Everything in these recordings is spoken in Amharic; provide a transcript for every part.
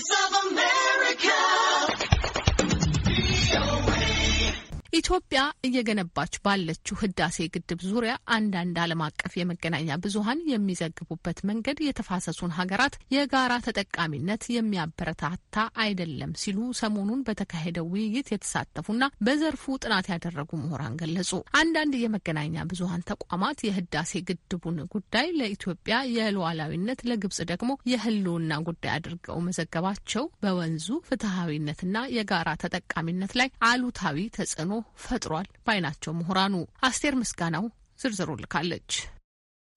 of ኢትዮጵያ እየገነባች ባለችው ህዳሴ ግድብ ዙሪያ አንዳንድ ዓለም አቀፍ የመገናኛ ብዙኃን የሚዘግቡበት መንገድ የተፋሰሱን ሀገራት የጋራ ተጠቃሚነት የሚያበረታታ አይደለም ሲሉ ሰሞኑን በተካሄደው ውይይት የተሳተፉና በዘርፉ ጥናት ያደረጉ ምሁራን ገለጹ። አንዳንድ የመገናኛ ብዙኃን ተቋማት የህዳሴ ግድቡን ጉዳይ ለኢትዮጵያ የሉዓላዊነት፣ ለግብጽ ደግሞ የህልውና ጉዳይ አድርገው መዘገባቸው በወንዙ ፍትሐዊነትና የጋራ ተጠቃሚነት ላይ አሉታዊ ተጽዕኖ ፈጥሯል ባይ ምሁራኑ። አስቴር ምስጋናው ዝርዝሩን ልካለች።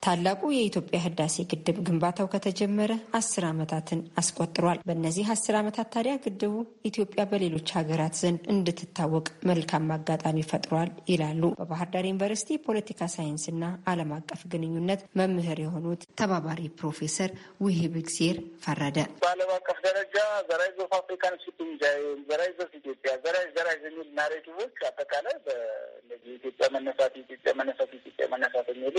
ታላቁ የኢትዮጵያ ህዳሴ ግድብ ግንባታው ከተጀመረ አስር ዓመታትን አስቆጥሯል። በእነዚህ አስር ዓመታት ታዲያ ግድቡ ኢትዮጵያ በሌሎች ሀገራት ዘንድ እንድትታወቅ መልካም አጋጣሚ ፈጥሯል ይላሉ በባህር ዳር ዩኒቨርሲቲ ፖለቲካ ሳይንስና ዓለም አቀፍ ግንኙነት መምህር የሆኑት ተባባሪ ፕሮፌሰር ውሂብ እግዜር ፈረደ። በዓለም አቀፍ ደረጃ ዘራይዝ አፍሪካን ሺፒንግ ዘራይዝ ኦፍ ኢትዮጵያ ዘራይዝ ዘራይዝ የሚል ናሬቲቮች አጠቃላይ በእነዚህ ኢትዮጵያ መነሳት ኢትዮጵያ መነሳት ኢትዮጵያ መነሳት የሚሉ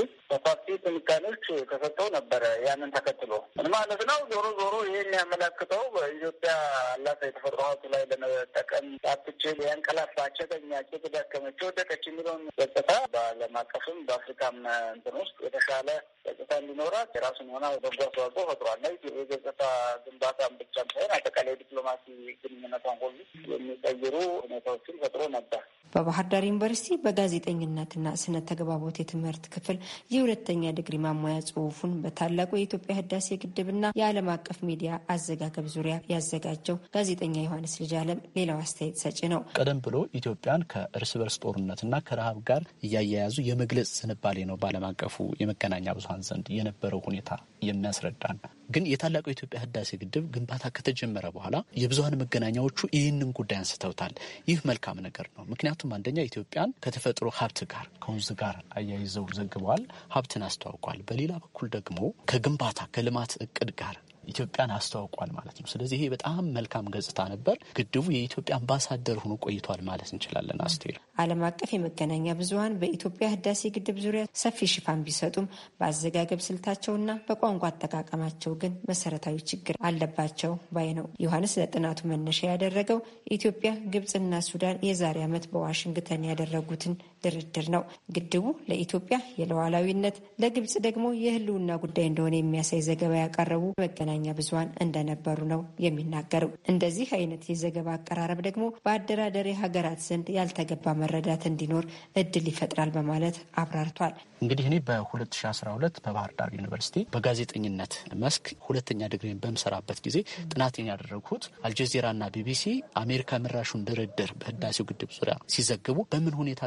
ትንታኔዎች ተሰጥተው ነበረ። ያንን ተከትሎ ምን ማለት ነው? ዞሮ ዞሮ ይህን ያመላክተው በኢትዮጵያ አላት የተፈጥሮ ሀብት ላይ ለመጠቀም ሳትችል ያንቀላፋች፣ የተኛች፣ የተዳከመች፣ ወደቀች የሚለውን ገጽታ በዓለም አቀፍም በአፍሪካም እንትን ውስጥ የተሻለ ገጽታ እንዲኖራት የራሱን የሆነ በጎ አስተዋጽኦ ፈጥሯል። የገጽታ ግንባታን ብቻም ሳይሆን አጠቃላይ ዲፕሎማሲ ግንኙነቷን ሁሉ የሚቀይሩ ሁኔታዎችን ፈጥሮ ነበር። በባህር ዳር ዩኒቨርሲቲ በጋዜጠኝነትና ስነ ተግባቦት የትምህርት ክፍል የሁለተኛ ዲግሪ ማሟያ ጽሁፉን በታላቁ የኢትዮጵያ ህዳሴ ግድብና የዓለም አቀፍ ሚዲያ አዘጋገብ ዙሪያ ያዘጋጀው ጋዜጠኛ ዮሐንስ ልጅ አለም ሌላው አስተያየት ሰጪ ነው። ቀደም ብሎ ኢትዮጵያን ከእርስ በርስ ጦርነትና ከረሃብ ጋር እያያያዙ የመግለጽ ዝንባሌ ነው በዓለም አቀፉ የመገናኛ ብዙሀን ዘንድ የነበረው ሁኔታ የሚያስረዳን ግን የታላቁ የኢትዮጵያ ህዳሴ ግድብ ግንባታ ከተጀመረ በኋላ የብዙሀን መገናኛዎቹ ይህንን ጉዳይ አንስተውታል። ይህ መልካም ነገር ነው። ምክንያቱም አንደኛ ኢትዮጵያን ከተፈጥሮ ሀብት ጋር ከወንዝ ጋር አያይዘው ዘግበዋል፣ ሀብትን አስተዋውቋል። በሌላ በኩል ደግሞ ከግንባታ ከልማት እቅድ ጋር ኢትዮጵያን አስተዋውቋል ማለት ነው። ስለዚህ ይሄ በጣም መልካም ገጽታ ነበር። ግድቡ የኢትዮጵያ አምባሳደር ሆኖ ቆይቷል ማለት እንችላለን። አስቴር ዓለም አቀፍ የመገናኛ ብዙኃን በኢትዮጵያ ህዳሴ ግድብ ዙሪያ ሰፊ ሽፋን ቢሰጡም በአዘጋገብ ስልታቸውና በቋንቋ አጠቃቀማቸው ግን መሰረታዊ ችግር አለባቸው ባይ ነው። ዮሐንስ ለጥናቱ መነሻ ያደረገው ኢትዮጵያ፣ ግብጽና ሱዳን የዛሬ ዓመት በዋሽንግተን ያደረጉትን ድርድር ነው። ግድቡ ለኢትዮጵያ የሉዓላዊነት ለግብጽ ደግሞ የህልውና ጉዳይ እንደሆነ የሚያሳይ ዘገባ ያቀረቡ መገናኛ ብዙኃን እንደነበሩ ነው የሚናገረው። እንደዚህ አይነት የዘገባ አቀራረብ ደግሞ በአደራዳሪ ሀገራት ዘንድ ያልተገባ መረዳት እንዲኖር እድል ይፈጥራል በማለት አብራርቷል። እንግዲህ እኔ በ2012 በባህር ዳር ዩኒቨርሲቲ በጋዜጠኝነት መስክ ሁለተኛ ዲግሪን በምሰራበት ጊዜ ጥናትን ያደረግሁት አልጀዚራና ቢቢሲ አሜሪካ መራሹን ድርድር በህዳሴው ግድብ ዙሪያ ሲዘግቡ በምን ሁኔታ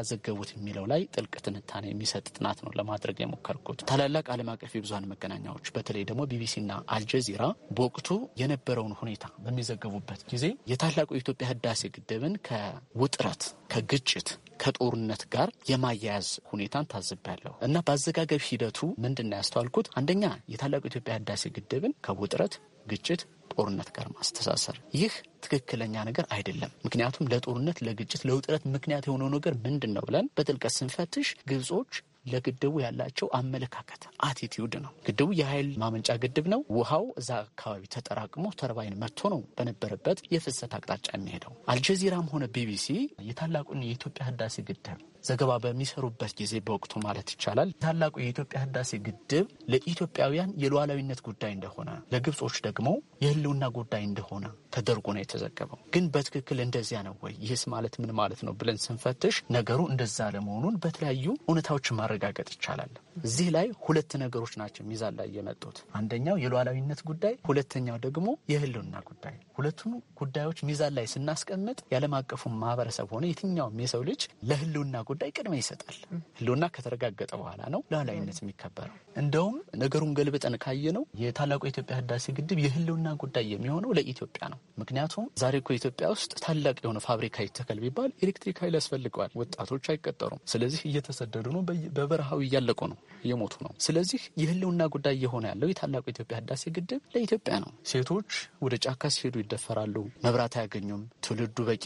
ዘገቡት የሚለው ላይ ጥልቅ ትንታኔ የሚሰጥ ጥናት ነው ለማድረግ የሞከርኩት። ታላላቅ ዓለም አቀፍ የብዙሀን መገናኛዎች በተለይ ደግሞ ቢቢሲና አልጀዚራ በወቅቱ የነበረውን ሁኔታ በሚዘግቡበት ጊዜ የታላቁ የኢትዮጵያ ህዳሴ ግድብን ከውጥረት ከግጭት ከጦርነት ጋር የማያያዝ ሁኔታን ታዝቤያለሁ እና በአዘጋገብ ሂደቱ ምንድን ነው ያስተዋልኩት? አንደኛ የታላቁ የኢትዮጵያ ህዳሴ ግድብን ከውጥረት፣ ግጭት፣ ጦርነት ጋር ማስተሳሰር ይህ ትክክለኛ ነገር አይደለም። ምክንያቱም ለጦርነት፣ ለግጭት፣ ለውጥረት ምክንያት የሆነው ነገር ምንድን ነው ብለን በጥልቀት ስንፈትሽ ግብጾች ለግድቡ ያላቸው አመለካከት አቲቲዩድ ነው። ግድቡ የኃይል ማመንጫ ግድብ ነው። ውሃው እዛ አካባቢ ተጠራቅሞ ተርባይን መጥቶ ነው በነበረበት የፍሰት አቅጣጫ የሚሄደው። አልጀዚራም ሆነ ቢቢሲ የታላቁን የኢትዮጵያ ህዳሴ ግድብ ዘገባ በሚሰሩበት ጊዜ በወቅቱ ማለት ይቻላል ታላቁ የኢትዮጵያ ህዳሴ ግድብ ለኢትዮጵያውያን የሉዓላዊነት ጉዳይ እንደሆነ፣ ለግብጾች ደግሞ የህልውና ጉዳይ እንደሆነ ተደርጎ ነው የተዘገበው። ግን በትክክል እንደዚያ ነው ወይ? ይህስ ማለት ምን ማለት ነው ብለን ስንፈትሽ ነገሩ እንደዛ ለመሆኑን በተለያዩ እውነታዎችን ማረጋገጥ ይቻላል። እዚህ ላይ ሁለት ነገሮች ናቸው ሚዛን ላይ የመጡት። አንደኛው የሉዓላዊነት ጉዳይ፣ ሁለተኛው ደግሞ የህልውና ጉዳይ። ሁለቱም ጉዳዮች ሚዛን ላይ ስናስቀምጥ የዓለም አቀፉ ማህበረሰብ ሆነ የትኛውም የሰው ልጅ ለህልውና ጉዳይ ቅድሚያ ይሰጣል። ህልውና ከተረጋገጠ በኋላ ነው ሉዓላዊነት የሚከበረው። እንደውም ነገሩን ገልብጠን ካየ ነው የታላቁ የኢትዮጵያ ህዳሴ ግድብ የህልውና ጉዳይ የሚሆነው ለኢትዮጵያ ነው። ምክንያቱም ዛሬ እኮ ኢትዮጵያ ውስጥ ታላቅ የሆነ ፋብሪካ ይተከል ቢባል ኤሌክትሪክ ኃይል ያስፈልገዋል። ወጣቶች አይቀጠሩም። ስለዚህ እየተሰደዱ ነው፣ በበረሃው እያለቁ ነው፣ እየሞቱ ነው። ስለዚህ የህልውና ጉዳይ እየሆነ ያለው የታላቁ የኢትዮጵያ ህዳሴ ግድብ ለኢትዮጵያ ነው። ሴቶች ወደ ጫካ ሲሄዱ ይደፈራሉ፣ መብራት አያገኙም። ትውልዱ በቂ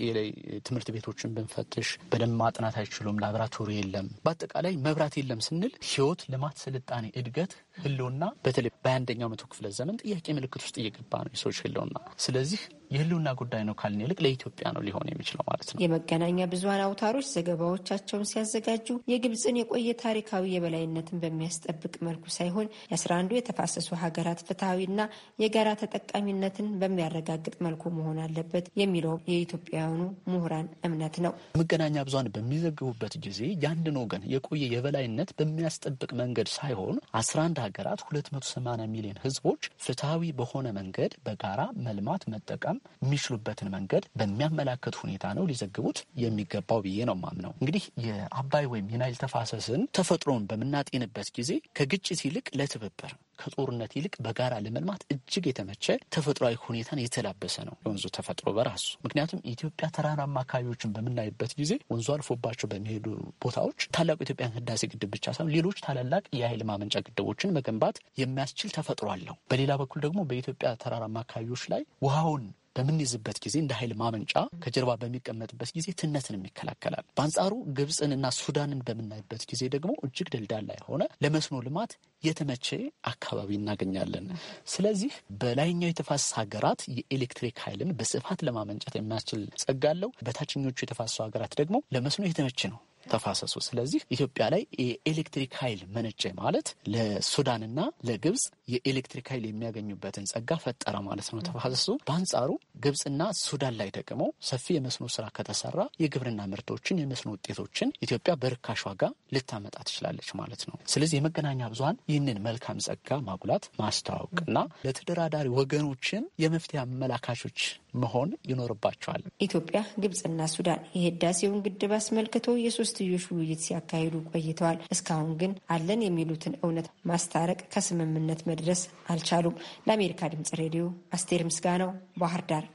ትምህርት ቤቶችን ብንፈትሽ በደንብ ማጥናት አይችሉም። ላቦራቶሪ የለም። በአጠቃላይ መብራት የለም ስንል ህይወት፣ ልማት፣ ስልጣኔ፣ እድገት፣ ህልውና በተለይ በአንደኛው መቶ ክፍለ ዘመን ጥያቄ ምልክት ውስጥ እየገባ ነው የሰዎች ህልውና። ስለዚህ የህልውና ጉዳይ ነው ካልን ይልቅ ለኢትዮጵያ ነው ሊሆን የሚችለው ማለት ነው። የመገናኛ ብዙኃን አውታሮች ዘገባዎቻቸውን ሲያዘጋጁ የግብፅን የቆየ ታሪካዊ የበላይነትን በሚያስጠብቅ መልኩ ሳይሆን የአስራ አንዱ የተፋሰሱ ሀገራት ፍትሐዊና የጋራ ተጠቃሚነትን በሚያረጋግጥ መልኩ መሆን አለበት የሚለው የኢትዮጵያውያኑ ምሁራን እምነት ነው። መገናኛ ብዙኃን በሚዘግቡበት ጊዜ የአንድን ወገን የቆየ የበላይነት በሚያስጠብቅ መንገድ ሳይሆን አስራ አንድ ሀገራት ሁለት መቶ ሰማንያ ሚሊዮን ህዝቦች ፍትሐዊ በሆነ መንገድ በጋራ መልማት መጠቀም የሚችሉበትን መንገድ በሚያመላክት ሁኔታ ነው ሊዘግቡት የሚገባው ብዬ ነው ማምነው። እንግዲህ የአባይ ወይም የናይል ተፋሰስን ተፈጥሮን በምናጤንበት ጊዜ ከግጭት ይልቅ ለትብብር ከጦርነት ይልቅ በጋራ ለመልማት እጅግ የተመቸ ተፈጥሯዊ ሁኔታን የተላበሰ ነው የወንዙ ተፈጥሮ በራሱ። ምክንያቱም ኢትዮጵያ ተራራማ አካባቢዎችን በምናይበት ጊዜ ወንዙ አልፎባቸው በሚሄዱ ቦታዎች ታላቁ የኢትዮጵያን ህዳሴ ግድብ ብቻ ሳይሆን ሌሎች ታላላቅ የኃይል ማመንጫ ግድቦችን መገንባት የሚያስችል ተፈጥሮ አለው። በሌላ በኩል ደግሞ በኢትዮጵያ ተራራማ አካባቢዎች ላይ ውሃውን በምንይዝበት ጊዜ እንደ ኃይል ማመንጫ ከጀርባ በሚቀመጥበት ጊዜ ትነትን ይከላከላል። በአንጻሩ ግብፅንና ሱዳንን በምናይበት ጊዜ ደግሞ እጅግ ደልዳላ የሆነ ለመስኖ ልማት የተመቸ አካባቢ እናገኛለን። ስለዚህ በላይኛው የተፋሰስ ሀገራት የኤሌክትሪክ ኃይልን በስፋት ለማመንጨት የሚያስችል ጸጋ አለው። በታችኞቹ የተፋሰሱ ሀገራት ደግሞ ለመስኖ የተመቸ ነው ተፋሰሱ። ስለዚህ ኢትዮጵያ ላይ የኤሌክትሪክ ኃይል መነጨ ማለት ለሱዳንና ለግብፅ የኤሌክትሪክ ኃይል የሚያገኙበትን ጸጋ ፈጠረ ማለት ነው ተፋሰሱ። በአንጻሩ ግብፅና ሱዳን ላይ ደግሞ ሰፊ የመስኖ ስራ ከተሰራ የግብርና ምርቶችን የመስኖ ውጤቶችን ኢትዮጵያ በርካሽ ዋጋ ልታመጣ ትችላለች ማለት ነው። ስለዚህ የመገናኛ ብዙኃን ይህንን መልካም ጸጋ ማጉላት ማስተዋወቅና ለተደራዳሪ ወገኖችን የመፍትሄ አመላካቾች መሆን ይኖርባቸዋል። ኢትዮጵያ፣ ግብፅና ሱዳን የህዳሴውን ግድብ አስመልክቶ የሶስትዮሽ ውይይት ሲያካሂዱ ቆይተዋል። እስካሁን ግን አለን የሚሉትን እውነት ማስታረቅ ከስምምነት መድረስ አልቻሉም። ለአሜሪካ ድምጽ ሬዲዮ አስቴር ምስጋናው ባህር ዳር